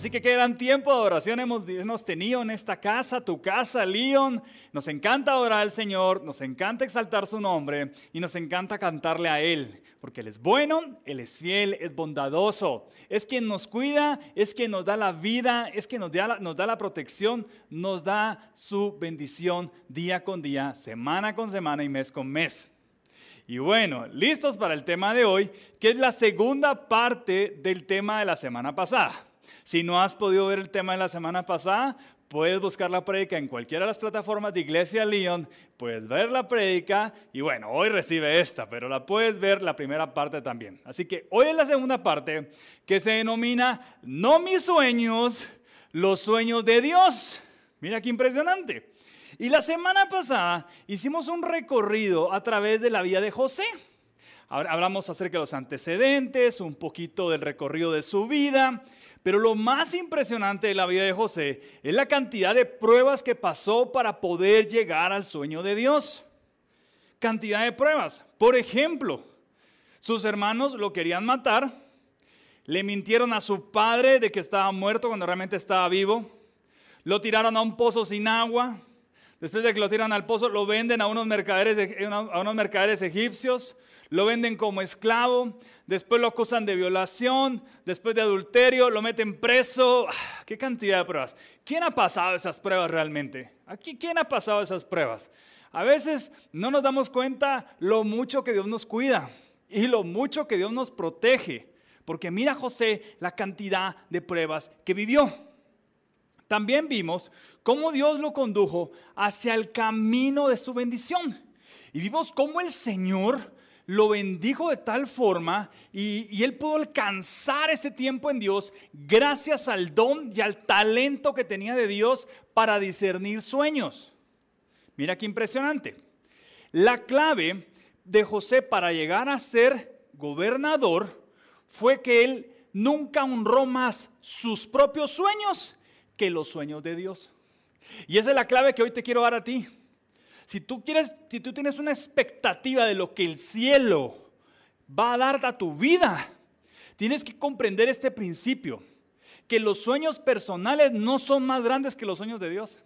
Así que qué gran tiempo de oración hemos, tenido en esta casa, tu casa, León. Nos encanta adorar al Señor, nos encanta exaltar su nombre y nos encanta cantarle a Él, porque Él es bueno, Él es fiel, es bondadoso, es quien nos cuida, es quien nos da la vida, es quien nos da la, nos da la protección, nos da su bendición día con día, semana con semana y mes con mes. Y bueno, listos para el tema de hoy, que es la segunda parte del tema de la semana pasada. Si no has podido ver el tema de la semana pasada, puedes buscar la prédica en cualquiera de las plataformas de Iglesia León, puedes ver la prédica y bueno, hoy recibe esta, pero la puedes ver la primera parte también. Así que hoy es la segunda parte que se denomina No mis sueños, los sueños de Dios. Mira qué impresionante. Y la semana pasada hicimos un recorrido a través de la vida de José. Hablamos acerca de los antecedentes, un poquito del recorrido de su vida, pero lo más impresionante de la vida de José es la cantidad de pruebas que pasó para poder llegar al sueño de Dios. Cantidad de pruebas. Por ejemplo, sus hermanos lo querían matar, le mintieron a su padre de que estaba muerto cuando realmente estaba vivo, lo tiraron a un pozo sin agua, después de que lo tiran al pozo lo venden a unos mercaderes, egipcios, lo venden como esclavo, después lo acusan de violación, después de adulterio, lo meten preso. Ah, ¿Qué cantidad de pruebas? ¿Quién ha pasado esas pruebas realmente? Aquí, ¿quién ha pasado esas pruebas? A veces no nos damos cuenta lo mucho que Dios nos cuida y lo mucho que Dios nos protege. Porque mira José la cantidad de pruebas que vivió. También vimos cómo Dios lo condujo hacia el camino de su bendición. Y vimos cómo el Señor lo bendijo de tal forma y, él pudo alcanzar ese tiempo en Dios gracias al don y al talento que tenía de Dios para discernir sueños. Mira qué impresionante. La clave de José para llegar a ser gobernador fue que él nunca honró más sus propios sueños que los sueños de Dios. Y esa es la clave que hoy te quiero dar a ti. Si tú quieres, si tú tienes una expectativa de lo que el cielo va a dar a tu vida, tienes que comprender este principio, que los sueños personales no son más grandes que los sueños de Dios.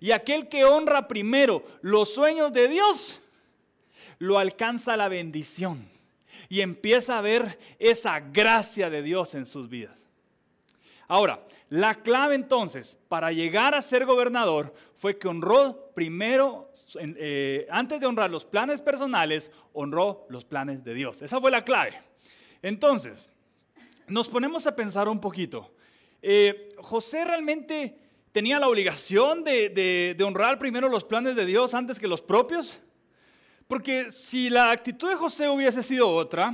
Y aquel que honra primero los sueños de Dios, lo alcanza la bendición y empieza a ver esa gracia de Dios en sus vidas. Ahora, la clave entonces para llegar a ser gobernador fue que honró primero, eh, antes de honrar los planes personales, honró los planes de Dios. Esa fue la clave. Entonces, nos ponemos a pensar un poquito. Eh, José realmente tenía la obligación de, de honrar primero los planes de Dios antes que los propios. Porque si la actitud de José hubiese sido otra,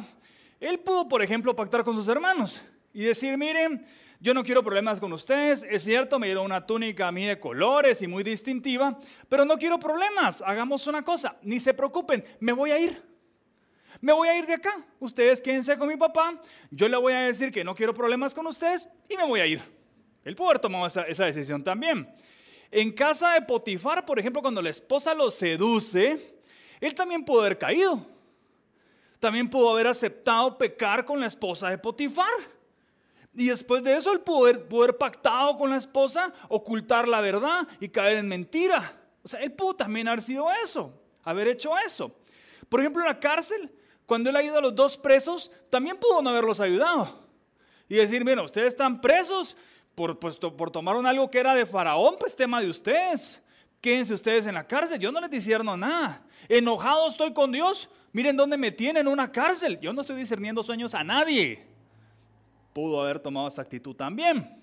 él pudo, por ejemplo, pactar con sus hermanos y decir, miren, yo no quiero problemas con ustedes. Es cierto, me dieron una túnica a mí de colores y muy distintiva, pero no quiero problemas. Hagamos una cosa, ni se preocupen, me voy a ir. Me voy a ir de acá. Ustedes quédense con mi papá. Yo le voy a decir que no quiero problemas con ustedes y me voy a ir. Él pudo haber tomado esa, esa decisión también. En casa de Potifar, por ejemplo, cuando la esposa lo seduce, él también pudo haber caído. También pudo haber aceptado pecar con la esposa de Potifar. Y después de eso, el poder, poder pactado con la esposa, ocultar la verdad y caer en mentira. O sea, él pudo también haber sido eso, haber hecho eso. Por ejemplo, en la cárcel, cuando él ido a los dos presos, también pudo no haberlos ayudado. Y decir, mira, ustedes están presos por, pues, por tomar algo que era de faraón, pues tema de ustedes. Quédense ustedes en la cárcel, yo no les disierno nada. Enojado estoy con Dios, miren dónde me tienen, en una cárcel. Yo no estoy discerniendo sueños a nadie pudo haber tomado esa actitud también.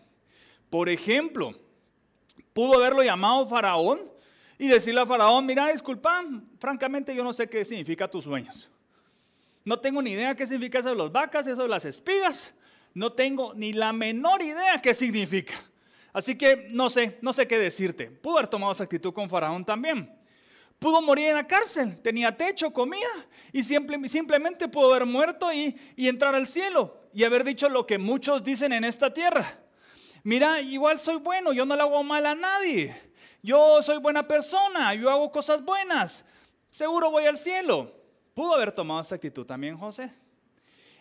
Por ejemplo, pudo haberlo llamado Faraón y decirle a Faraón, mira, disculpa, francamente yo no sé qué significa tus sueños. No tengo ni idea qué significa eso de las vacas, eso de las espigas. No tengo ni la menor idea qué significa. Así que no sé, no sé qué decirte. Pudo haber tomado esa actitud con Faraón también. Pudo morir en la cárcel, tenía techo, comida, y simplemente pudo haber muerto y, y entrar al cielo y haber dicho lo que muchos dicen en esta tierra. Mira, igual soy bueno, yo no le hago mal a nadie. Yo soy buena persona, yo hago cosas buenas. Seguro voy al cielo. Pudo haber tomado esa actitud también José.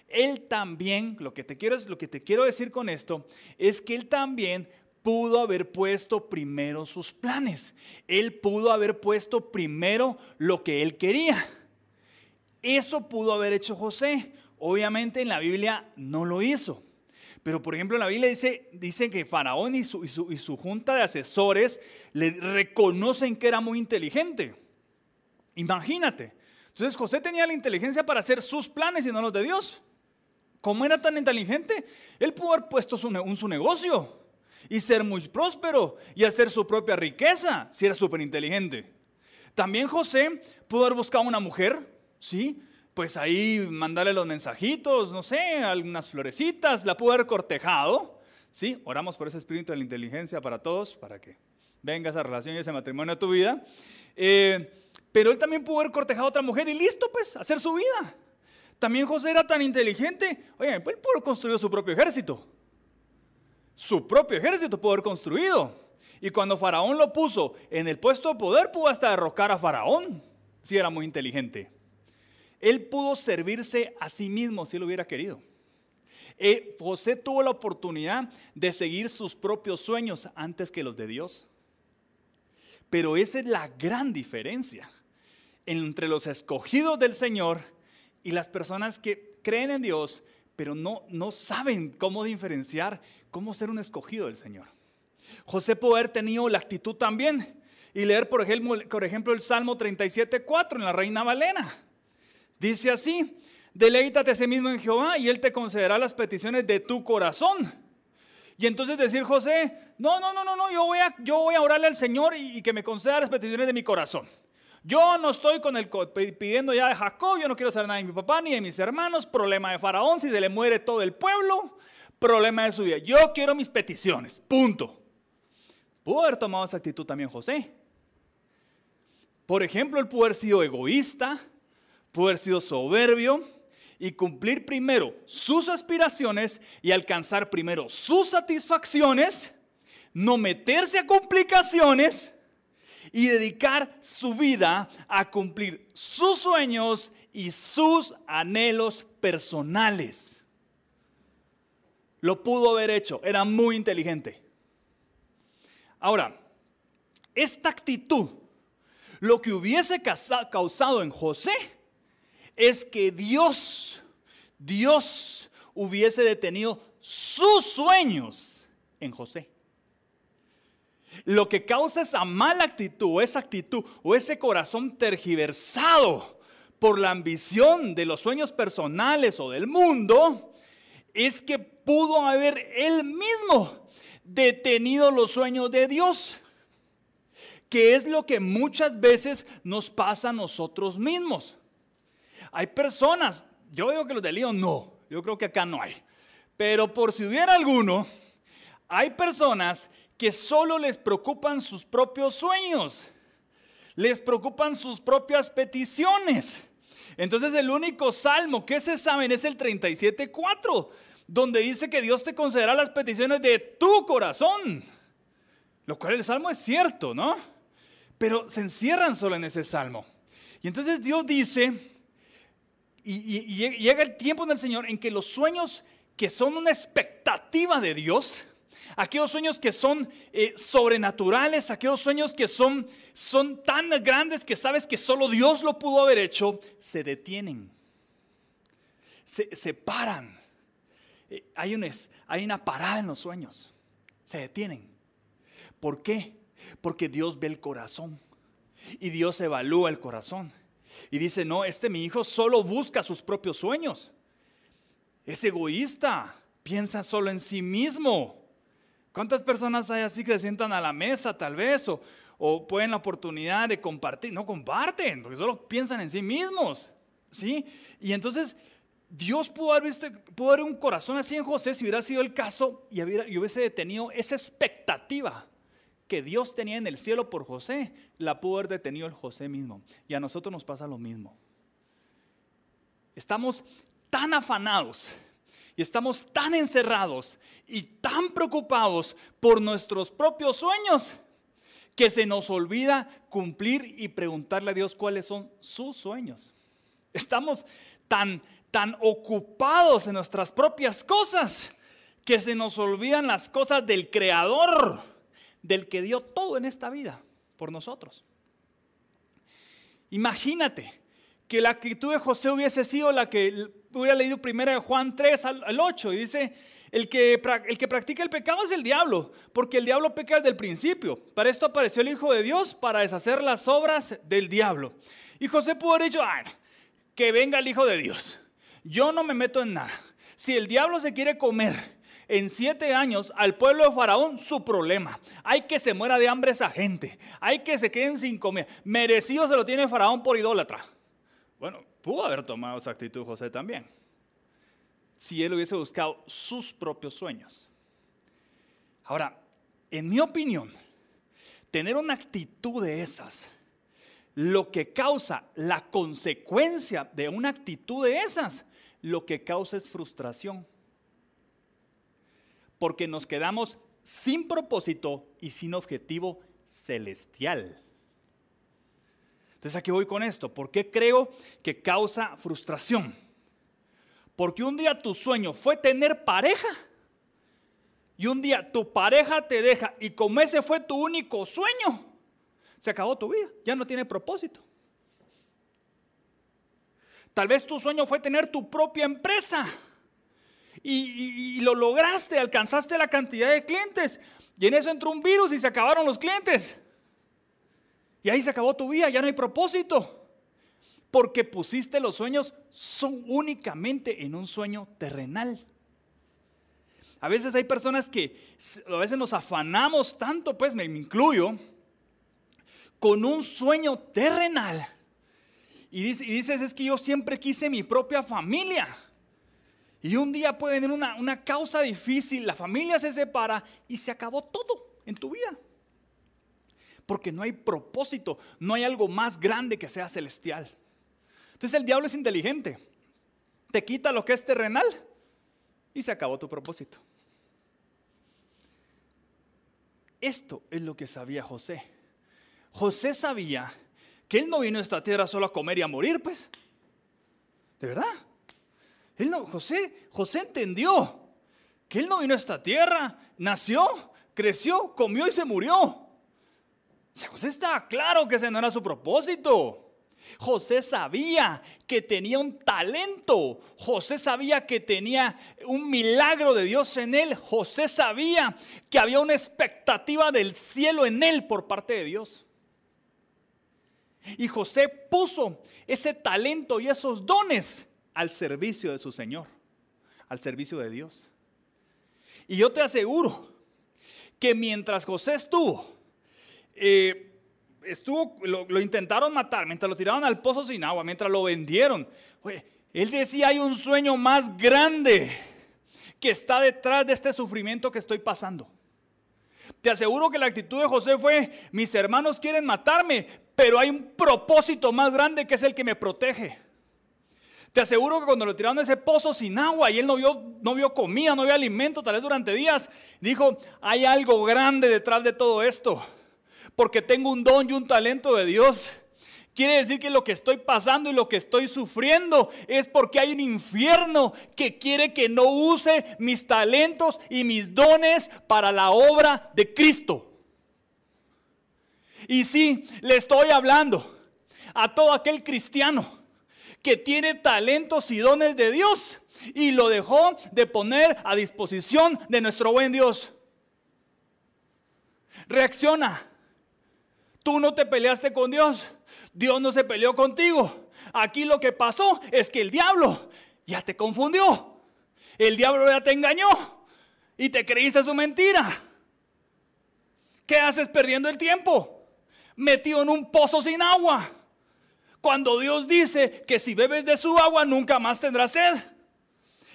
él también, lo que te quiero, lo que te quiero decir con esto, es que él también pudo haber puesto primero sus planes. Él pudo haber puesto primero lo que él quería. Eso pudo haber hecho José. Obviamente en la Biblia no lo hizo. Pero por ejemplo en la Biblia dice, que Faraón y su, y su junta de asesores le reconocen que era muy inteligente. Imagínate. Entonces José tenía la inteligencia para hacer sus planes y no los de Dios. Como era tan inteligente, él pudo haber puesto su, su negocio y ser muy próspero y hacer su propia riqueza si era súper inteligente. También José pudo haber buscado una mujer, ¿sí? Pues ahí mandarle los mensajitos, no sé, algunas florecitas, la pudo haber cortejado, ¿sí? Oramos por ese espíritu de la inteligencia para todos, para que venga esa relación y ese matrimonio a tu vida. Eh, pero él también pudo haber cortejado a otra mujer y listo, pues, hacer su vida. También José era tan inteligente, oye, él pudo haber construido su propio ejército. Su propio ejército pudo haber construido. Y cuando Faraón lo puso en el puesto de poder, pudo hasta derrocar a Faraón, si era muy inteligente. Él pudo servirse a sí mismo si él hubiera querido. Eh, José tuvo la oportunidad de seguir sus propios sueños antes que los de Dios. Pero esa es la gran diferencia entre los escogidos del Señor y las personas que creen en Dios, pero no, no saben cómo diferenciar, cómo ser un escogido del Señor. José pudo haber tenido la actitud también y leer, por ejemplo, por ejemplo el Salmo 37.4 en la Reina Valena. Dice así, deleítate a sí mismo en Jehová y Él te concederá las peticiones de tu corazón. Y entonces decir, José, no, no, no, no, no, yo voy a, yo voy a orarle al Señor y, que me conceda las peticiones de mi corazón. Yo no estoy con el pidiendo ya de Jacob, yo no quiero saber nada de mi papá ni de mis hermanos, problema de Faraón, si se le muere todo el pueblo, problema de su vida. Yo quiero mis peticiones, punto. Pudo haber tomado esa actitud también José. Por ejemplo, él pudo haber sido egoísta, pudo haber sido soberbio y cumplir primero sus aspiraciones y alcanzar primero sus satisfacciones, no meterse a complicaciones y dedicar su vida a cumplir sus sueños y sus anhelos personales. Lo pudo haber hecho, era muy inteligente. Ahora, esta actitud, lo que hubiese causado en José, es que Dios, Dios hubiese detenido sus sueños en José. Lo que causa esa mala actitud o esa actitud o ese corazón tergiversado por la ambición de los sueños personales o del mundo es que pudo haber él mismo detenido los sueños de Dios, que es lo que muchas veces nos pasa a nosotros mismos. Hay personas, yo digo que los de León no, yo creo que acá no hay, pero por si hubiera alguno, hay personas que solo les preocupan sus propios sueños, les preocupan sus propias peticiones. Entonces el único salmo que se saben es el 37.4, donde dice que Dios te concederá las peticiones de tu corazón. Lo cual el salmo es cierto, ¿no? Pero se encierran solo en ese salmo. Y entonces Dios dice, y, llega el tiempo del Señor en que los sueños que son una expectativa de Dios, aquellos sueños que son eh, sobrenaturales, aquellos sueños que son, son tan grandes que sabes que solo Dios lo pudo haber hecho, se detienen, se, paran. Eh, hay, hay una parada en los sueños, se detienen. ¿Por qué? Porque Dios ve el corazón y Dios evalúa el corazón. Y dice, no, este mi hijo solo busca sus propios sueños. Es egoísta, piensa solo en sí mismo. ¿Cuántas personas hay así que se sientan a la mesa tal vez o, o pueden la oportunidad de compartir? No comparten, porque solo piensan en sí mismos. ¿Sí? Y entonces Dios pudo haber visto, pudo haber un corazón así en José si hubiera sido el caso y, y hubiese detenido esa expectativa que Dios tenía en el cielo por José, la pudo haber detenido el José mismo. Y a nosotros nos pasa lo mismo. Estamos tan afanados y estamos tan encerrados y tan preocupados por nuestros propios sueños que se nos olvida cumplir y preguntarle a Dios cuáles son sus sueños. Estamos tan tan ocupados en nuestras propias cosas que se nos olvidan las cosas del Creador, del que dio todo en esta vida por nosotros. Imagínate que la actitud de José hubiese sido la que hubiera leído primero Juan 3 al, 8 y dice, el que, el que practica el pecado es el diablo, porque el diablo peca desde el principio. Para esto apareció el Hijo de Dios, para deshacer las obras del diablo. Y José pudo haber dicho, ah, que venga el Hijo de Dios. Yo no me meto en nada. Si el diablo se quiere comer en siete años al pueblo de Faraón, su problema. Hay que se muera de hambre esa gente. Hay que se queden sin comer. Merecido se lo tiene Faraón por idólatra. Bueno, pudo haber tomado esa actitud José también. Si él hubiese buscado sus propios sueños. Ahora, en mi opinión, tener una actitud de esas, lo que causa la consecuencia de una actitud de esas, lo que causa es frustración. Porque nos quedamos sin propósito y sin objetivo celestial. Entonces, ¿a qué voy con esto? ¿Por qué creo que causa frustración? Porque un día tu sueño fue tener pareja y un día tu pareja te deja y como ese fue tu único sueño, se acabó tu vida, ya no tiene propósito. Tal vez tu sueño fue tener tu propia empresa y, lo lograste, alcanzaste la cantidad de clientes y en eso entró un virus y se acabaron los clientes. Y ahí se acabó tu vida, ya no hay propósito. Porque pusiste los sueños son únicamente en un sueño terrenal. A veces hay personas que a veces nos afanamos tanto, pues me incluyo, con un sueño terrenal y, dices, es que yo siempre quise mi propia familia. Y un día puede venir una, una causa difícil, la familia se separa y se acabó todo en tu vida. Porque no hay propósito, no hay algo más grande que sea celestial. Entonces el diablo es inteligente. Te quita lo que es terrenal y se acabó tu propósito. Esto es lo que sabía José. José sabía que él no vino a esta tierra solo a comer y a morir, pues. ¿De verdad? Él no, José, José entendió que él no vino a esta tierra, nació, creció, comió y se murió. O sea, José estaba claro que ese no era su propósito. José sabía que tenía un talento. José sabía que tenía un milagro de Dios en él. José sabía que había una expectativa del cielo en él por parte de Dios. Y José puso ese talento y esos dones al servicio de su Señor, al servicio de Dios. Y yo te aseguro que mientras José estuvo, eh, estuvo lo, intentaron matar, mientras lo tiraron al pozo sin agua, mientras lo vendieron, él decía, hay un sueño más grande que está detrás de este sufrimiento que estoy pasando. Te aseguro que la actitud de José fue, mis hermanos quieren matarme, pero hay un propósito más grande que es el que me protege. Te aseguro que cuando lo tiraron de ese pozo sin agua y él no vio, no vio comida, no vio alimento, tal vez durante días, dijo, hay algo grande detrás de todo esto, porque tengo un don y un talento de Dios. Quiere decir que lo que estoy pasando y lo que estoy sufriendo es porque hay un infierno que quiere que no use mis talentos y mis dones para la obra de Cristo. Y sí, le estoy hablando a todo aquel cristiano que tiene talentos y dones de Dios y lo dejó de poner a disposición de nuestro buen Dios. Reacciona. Tú no te peleaste con Dios. Dios no se peleó contigo. Aquí lo que pasó es que el diablo ya te confundió. El diablo ya te engañó y te creíste su mentira. ¿Qué haces perdiendo el tiempo? metido en un pozo sin agua. Cuando Dios dice que si bebes de su agua nunca más tendrás sed.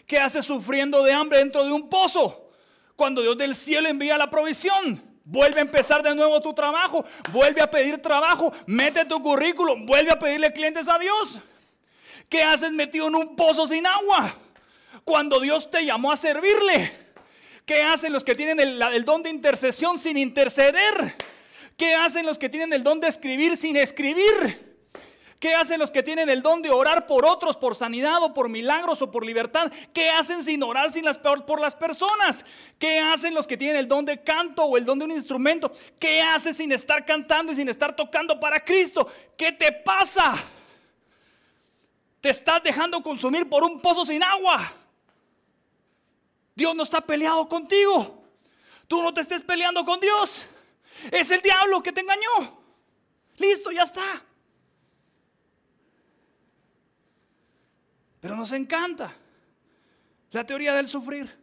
¿Qué haces sufriendo de hambre dentro de un pozo? Cuando Dios del cielo envía la provisión. Vuelve a empezar de nuevo tu trabajo. Vuelve a pedir trabajo. Mete tu currículum. Vuelve a pedirle clientes a Dios. ¿Qué haces metido en un pozo sin agua? Cuando Dios te llamó a servirle. ¿Qué hacen los que tienen el, el don de intercesión sin interceder? ¿Qué hacen los que tienen el don de escribir sin escribir? ¿Qué hacen los que tienen el don de orar por otros, por sanidad o por milagros o por libertad? ¿Qué hacen sin orar sin las, por las personas? ¿Qué hacen los que tienen el don de canto o el don de un instrumento? ¿Qué haces sin estar cantando y sin estar tocando para Cristo? ¿Qué te pasa? Te estás dejando consumir por un pozo sin agua. Dios no está peleado contigo. Tú no te estés peleando con Dios. Es el diablo que te engañó. Listo, ya está. Pero nos encanta la teoría del sufrir,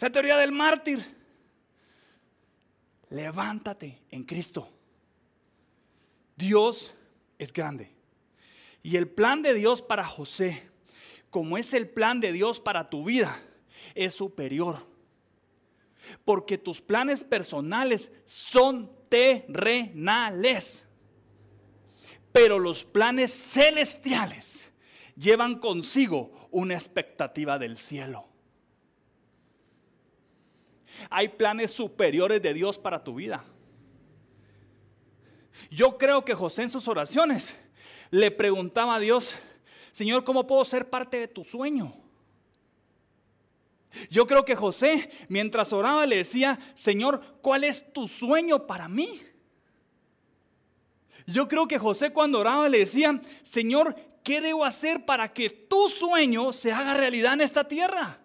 la teoría del mártir. Levántate en Cristo. Dios es grande. Y el plan de Dios para José, como es el plan de Dios para tu vida, es superior. Porque tus planes personales son terrenales. Pero los planes celestiales llevan consigo una expectativa del cielo. Hay planes superiores de Dios para tu vida. Yo creo que José en sus oraciones le preguntaba a Dios, Señor, ¿cómo puedo ser parte de tu sueño? Yo creo que José, mientras oraba, le decía, Señor, ¿cuál es tu sueño para mí? Yo creo que José cuando oraba le decía, Señor, ¿qué debo hacer para que tu sueño se haga realidad en esta tierra?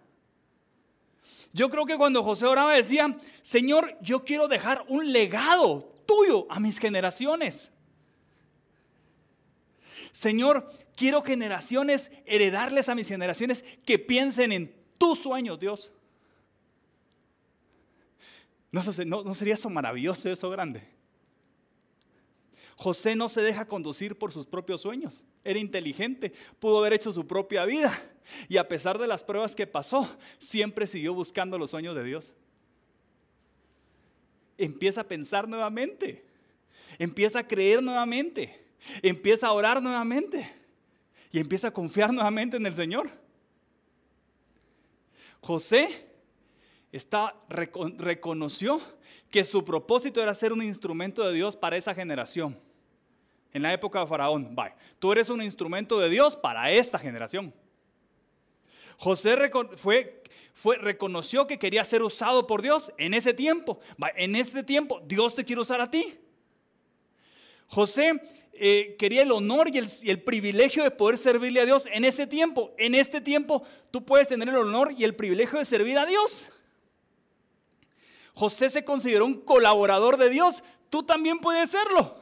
Yo creo que cuando José oraba decía, Señor, yo quiero dejar un legado tuyo a mis generaciones. Señor, quiero generaciones, heredarles a mis generaciones que piensen en tus sueños, Dios. ¿No, no sería eso maravilloso, eso grande? José no se deja conducir por sus propios sueños. Era inteligente, pudo haber hecho su propia vida. Y a pesar de las pruebas que pasó, siempre siguió buscando los sueños de Dios. Empieza a pensar nuevamente. Empieza a creer nuevamente. Empieza a orar nuevamente. Y empieza a confiar nuevamente en el Señor. José está, reconoció que su propósito era ser un instrumento de Dios para esa generación en la época de Faraón. Bye. Tú eres un instrumento de Dios para esta generación. José fue, reconoció que quería ser usado por Dios en ese tiempo. En este tiempo Dios te quiere usar a ti. José eh, quería el honor y el, privilegio de poder servirle a Dios en ese tiempo. En este tiempo tú puedes tener el honor y el privilegio de servir a Dios. José se consideró un colaborador de Dios. Tú también puedes serlo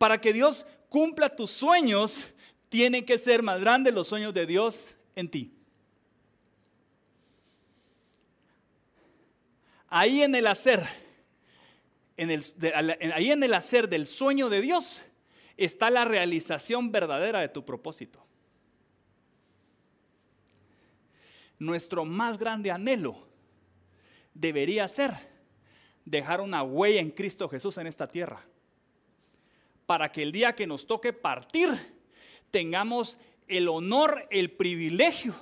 para que Dios cumpla tus sueños, tienen que ser más grandes los sueños de Dios en ti. Ahí en el hacer, ahí en el hacer del sueño de Dios está la realización verdadera de tu propósito. Nuestro más grande anhelo debería ser dejar una huella en Cristo Jesús en esta tierra para que el día que nos toque partir tengamos el honor, el privilegio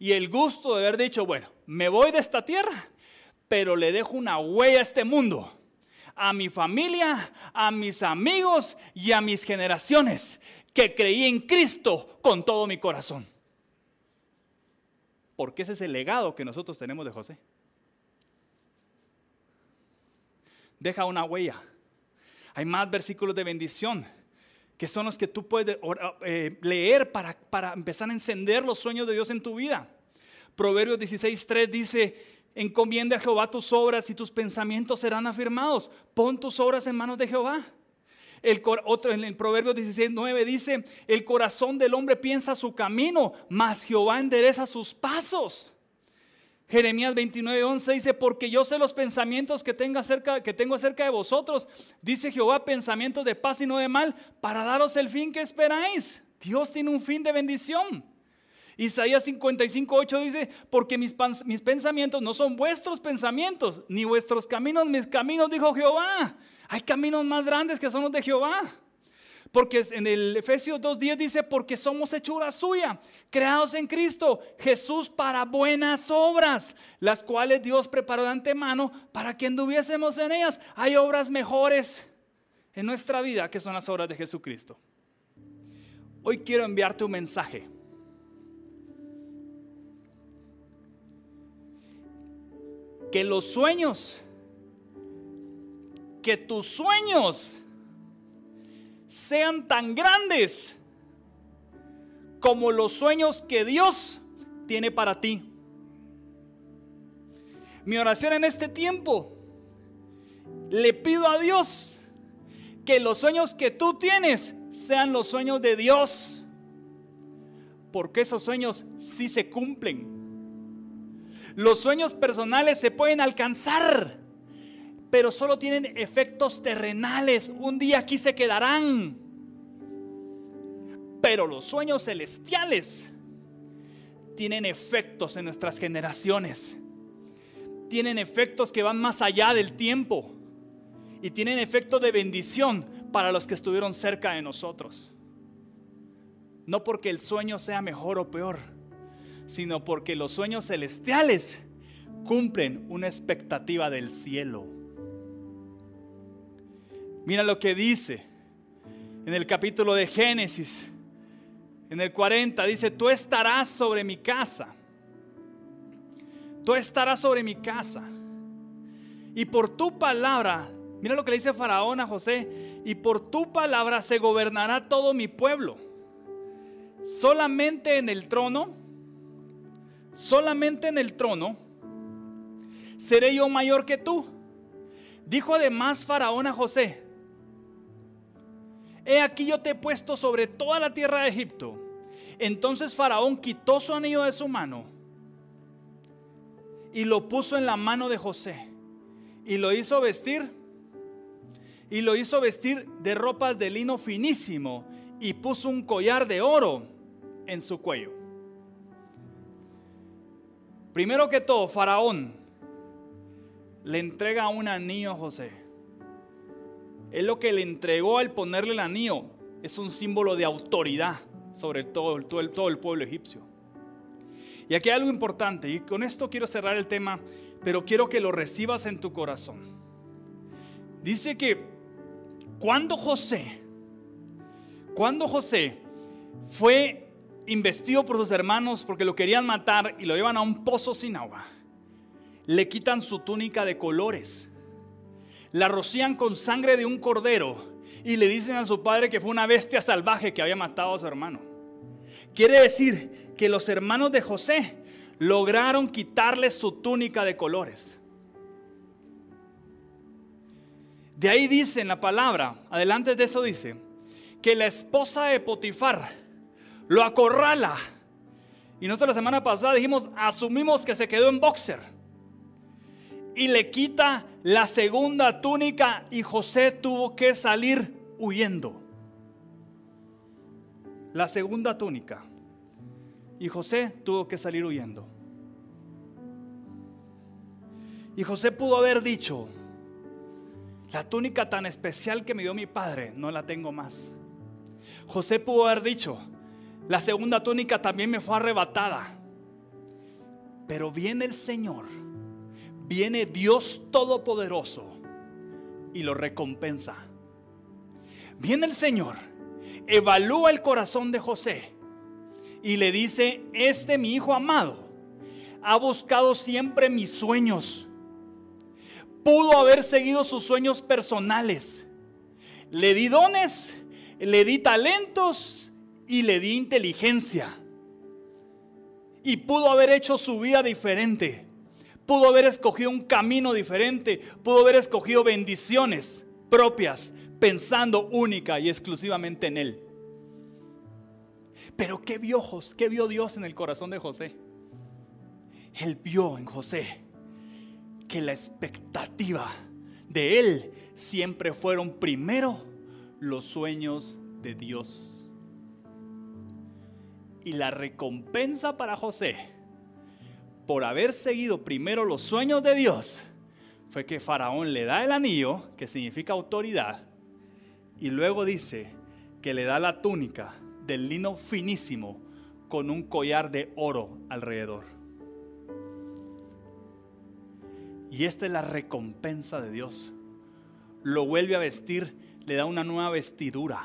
y el gusto de haber dicho, bueno, me voy de esta tierra, pero le dejo una huella a este mundo, a mi familia, a mis amigos y a mis generaciones, que creí en Cristo con todo mi corazón. Porque ese es el legado que nosotros tenemos de José. Deja una huella hay más versículos de bendición que son los que tú puedes eh, leer para, para empezar a encender los sueños de Dios en tu vida. Proverbios 16.3 dice, encomienda a Jehová tus obras y tus pensamientos serán afirmados. Pon tus obras en manos de Jehová. El, otro, en el Proverbio 16.9 dice, el corazón del hombre piensa su camino, mas Jehová endereza sus pasos. Jeremías 29, 11 dice, porque yo sé los pensamientos que, tengo acerca, que tengo acerca de vosotros. Dice Jehová, pensamientos de paz y no de mal, para daros el fin que esperáis. Dios tiene un fin de bendición. Isaías 55, 8 dice, porque mis, mis pensamientos no son vuestros pensamientos, ni vuestros caminos mis caminos, dijo Jehová. Hay caminos más grandes que son los de Jehová. Porque en el Efesios 2.10 dice, porque somos hechura suya, creados en Cristo, Jesús para buenas obras, las cuales Dios preparó de antemano para que anduviésemos en ellas. Hay obras mejores en nuestra vida, que son las obras de Jesucristo. Hoy quiero enviarte un mensaje. Que los sueños, que tus sueños sean tan grandes como los sueños que Dios tiene para ti. Mi oración en este tiempo, le pido a Dios que los sueños que tú tienes sean los sueños de Dios, porque esos sueños sí se cumplen. Los sueños personales se pueden alcanzar, pero solo tienen efectos terrenales. Un día aquí se quedarán. Pero los sueños celestiales tienen efectos en nuestras generaciones. Tienen efectos que van más allá del tiempo. Y tienen efectos de bendición para los que estuvieron cerca de nosotros. No porque el sueño sea mejor o peor, sino porque los sueños celestiales cumplen una expectativa del cielo. Mira lo que dice en el capítulo de Génesis, en el 40, dice, tú estarás sobre mi casa. Tú estarás sobre mi casa. Y por tu palabra, mira lo que le dice Faraón a José, y por tu palabra se gobernará todo mi pueblo. Solamente en el trono, solamente en el trono, seré yo mayor que tú. Dijo además Faraón a José, he aquí yo te he puesto sobre toda la tierra de Egipto. Entonces Faraón quitó su anillo de su mano y lo puso en la mano de José y lo hizo vestir y lo hizo vestir de ropas de lino finísimo y puso un collar de oro en su cuello. Primero que todo, Faraón le entrega un anillo a José. Es lo que le entregó al ponerle el anillo. Es un símbolo de autoridad sobre todo, el, todo el pueblo egipcio. Y aquí hay algo importante, y con esto quiero cerrar el tema, pero quiero que lo recibas en tu corazón. Dice que cuando José, cuando José fue investido por sus hermanos porque lo querían matar y lo llevan a un pozo sin agua, le quitan su túnica de colores la rocían con sangre de un cordero y le dicen a su padre que fue una bestia salvaje que había matado a su hermano. Quiere decir que los hermanos de José lograron quitarle su túnica de colores. De ahí dice en la palabra, adelante de eso dice, que la esposa de Potifar lo acorrala. Y nosotros la semana pasada dijimos, asumimos que se quedó en boxer y le quita la segunda túnica y José tuvo que salir huyendo. La segunda túnica. Y José tuvo que salir huyendo. Y José pudo haber dicho, la túnica tan especial que me dio mi padre, no la tengo más. José pudo haber dicho, la segunda túnica también me fue arrebatada. Pero viene el Señor viene Dios Todopoderoso y lo recompensa. Viene el Señor, evalúa el corazón de José y le dice, este mi hijo amado ha buscado siempre mis sueños. Pudo haber seguido sus sueños personales. Le di dones, le di talentos y le di inteligencia. Y pudo haber hecho su vida diferente pudo haber escogido un camino diferente, pudo haber escogido bendiciones propias, pensando única y exclusivamente en Él. Pero ¿qué vio, qué vio Dios en el corazón de José? Él vio en José que la expectativa de Él siempre fueron primero los sueños de Dios. Y la recompensa para José por haber seguido primero los sueños de Dios, fue que Faraón le da el anillo, que significa autoridad, y luego dice que le da la túnica del lino finísimo con un collar de oro alrededor. Y esta es la recompensa de Dios. Lo vuelve a vestir le da una nueva vestidura,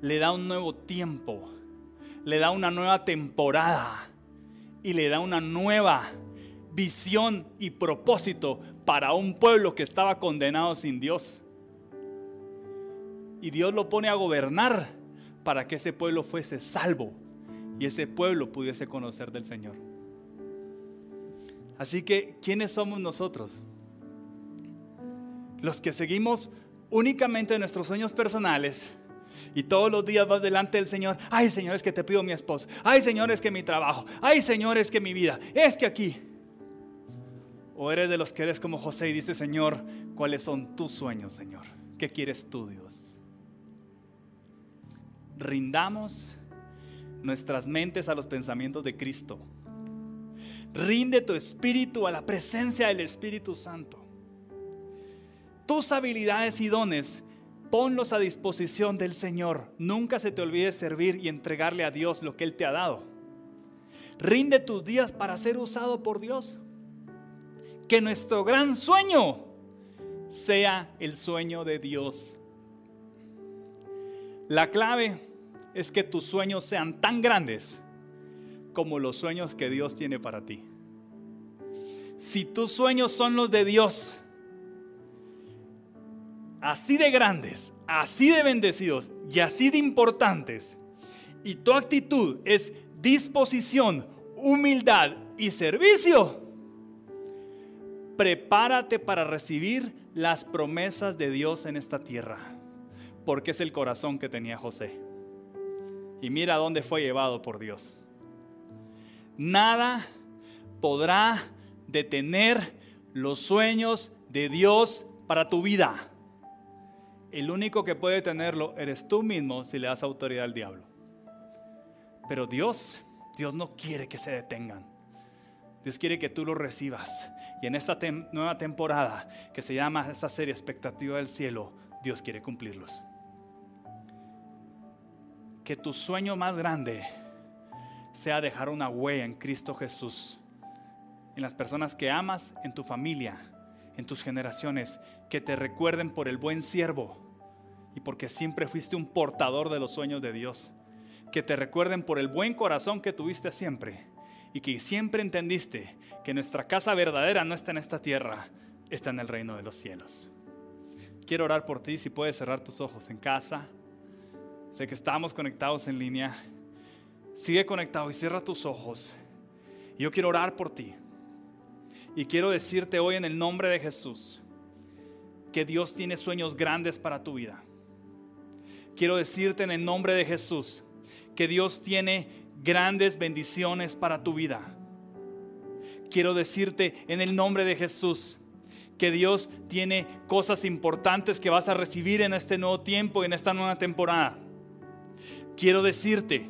le da un nuevo tiempo, le da una nueva temporada y le da una nueva visión y propósito para un pueblo que estaba condenado sin Dios. Y Dios lo pone a gobernar para que ese pueblo fuese salvo y ese pueblo pudiese conocer del Señor. Así que, ¿quiénes somos nosotros? Los que seguimos únicamente nuestros sueños personales y todos los días vas delante del Señor. Ay, Señor, es que te pido mi esposo. Ay, Señor, es que mi trabajo. Ay, Señor, es que mi vida. Es que aquí. O eres de los que eres como José y dices, Señor, ¿cuáles son tus sueños, Señor? ¿Qué quieres tú, Dios? Rindamos nuestras mentes a los pensamientos de Cristo. Rinde tu espíritu a la presencia del Espíritu Santo. Tus habilidades y dones, ponlos a disposición del Señor. Nunca se te olvide servir y entregarle a Dios lo que Él te ha dado. Rinde tus días para ser usado por Dios. Que nuestro gran sueño sea el sueño de Dios. La clave es que tus sueños sean tan grandes como los sueños que Dios tiene para ti. Si tus sueños son los de Dios, así de grandes, así de bendecidos y así de importantes, y tu actitud es disposición, humildad y servicio, prepárate para recibir las promesas de Dios en esta tierra, porque es el corazón que tenía José y mira dónde fue llevado por Dios. Nada podrá detener los sueños de Dios para tu vida. El único que puede tenerlo eres tú mismo si le das autoridad al diablo. Pero Dios, Dios no quiere que se detengan. Dios quiere que tú lo recibas. Y en esta nueva temporada que se llama esta serie Expectativa del Cielo, Dios quiere cumplirlos que tu sueño más grande sea dejar una huella en Cristo Jesús, en las personas que amas, en tu familia, en tus generaciones, que te recuerden por el buen siervo y porque siempre fuiste un portador de los sueños de Dios, que te recuerden por el buen corazón que tuviste siempre y que siempre entendiste que nuestra casa verdadera no está en esta tierra, está en el reino de los cielos. Quiero orar por ti si puedes cerrar tus ojos en casa Sé que estamos conectados en línea. Sigue conectado y cierra tus ojos. Yo quiero orar por ti. Y quiero decirte hoy en el nombre de Jesús que Dios tiene sueños grandes para tu vida. Quiero decirte en el nombre de Jesús que Dios tiene grandes bendiciones para tu vida. Quiero decirte en el nombre de Jesús que Dios tiene cosas importantes que vas a recibir en este nuevo tiempo y en esta nueva temporada. Quiero decirte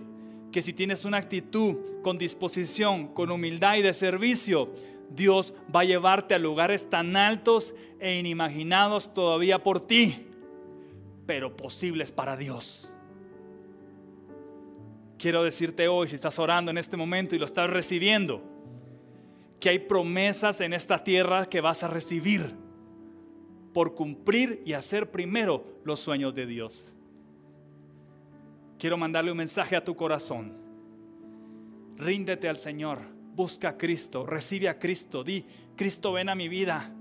que si tienes una actitud con disposición, con humildad y de servicio, Dios va a llevarte a lugares tan altos e inimaginados todavía por ti, pero posibles para Dios. Quiero decirte hoy, si estás orando en este momento y lo estás recibiendo, que hay promesas en esta tierra que vas a recibir por cumplir y hacer primero los sueños de Dios quiero mandarle un mensaje a tu corazón. Ríndete al Señor, busca a Cristo, recibe a Cristo, di, Cristo ven a mi vida.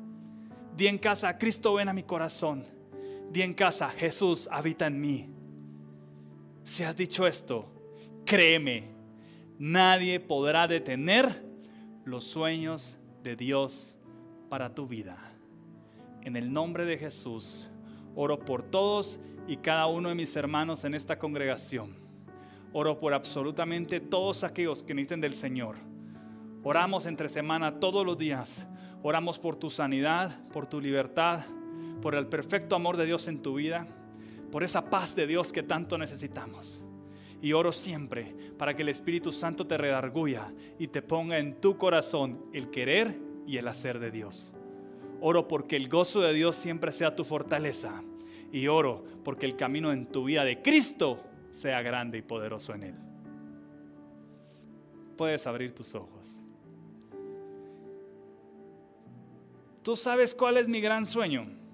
Di en casa, Cristo ven a mi corazón. Di en casa, Jesús habita en mí. Si has dicho esto, créeme, nadie podrá detener los sueños de Dios para tu vida. En el nombre de Jesús, oro por todos y cada uno de mis hermanos en esta congregación. Oro por absolutamente todos aquellos que necesiten del Señor. Oramos entre semana todos los días. Oramos por tu sanidad, por tu libertad, por el perfecto amor de Dios en tu vida, por esa paz de Dios que tanto necesitamos. Y oro siempre para que el Espíritu Santo te redarguya y te ponga en tu corazón el querer y el hacer de Dios. Oro porque el gozo de Dios siempre sea tu fortaleza y oro porque el camino en tu vida de Cristo sea grande y poderoso en Él. Puedes abrir tus ojos. Tú sabes cuál es mi gran sueño.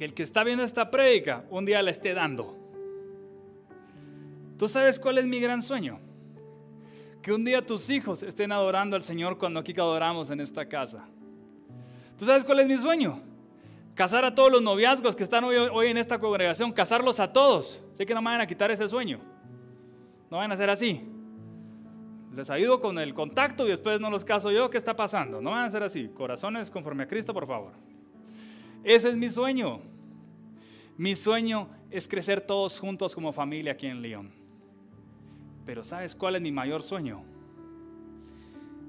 Que el que está viendo esta prédica un día la esté dando. ¿Tú sabes cuál es mi gran sueño? Que un día tus hijos estén adorando al Señor cuando aquí adoramos en esta casa. ¿Tú sabes cuál es mi sueño? Casar a todos los noviazgos que están hoy, en esta congregación, casarlos a todos. Sé que no me van a quitar ese sueño. No van a ser así. Les ayudo con el contacto y después no los caso yo. ¿Qué está pasando? No van a ser así. Corazones conforme a Cristo, por favor. Ese es mi sueño. Mi sueño es crecer todos juntos como familia aquí en León. Pero ¿sabes cuál es mi mayor sueño?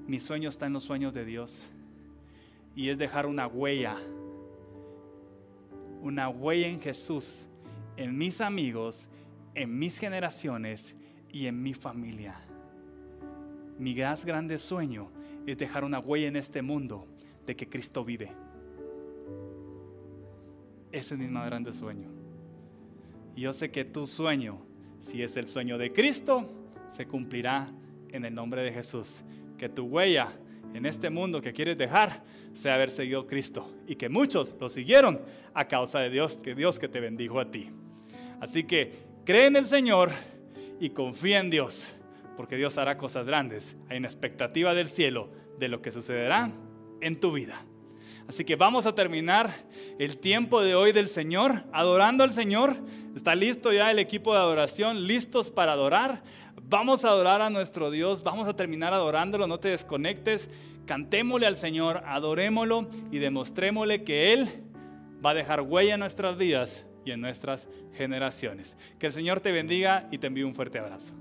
Mi sueño está en los sueños de Dios. Y es dejar una huella. Una huella en Jesús, en mis amigos, en mis generaciones y en mi familia. Mi más grande sueño es dejar una huella en este mundo de que Cristo vive. Ese es mi más grande sueño. Y yo sé que tu sueño, si es el sueño de Cristo, se cumplirá en el nombre de Jesús. Que tu huella en este mundo que quieres dejar sea haber seguido Cristo y que muchos lo siguieron a causa de Dios, que Dios que te bendijo a ti. Así que cree en el Señor y confía en Dios, porque Dios hará cosas grandes. Hay una expectativa del cielo de lo que sucederá en tu vida. Así que vamos a terminar el tiempo de hoy del Señor, adorando al Señor. Está listo ya el equipo de adoración, listos para adorar. Vamos a adorar a nuestro Dios, vamos a terminar adorándolo, no te desconectes. Cantémosle al Señor, adorémoslo y demostrémosle que Él va a dejar huella en nuestras vidas y en nuestras generaciones. Que el Señor te bendiga y te envíe un fuerte abrazo.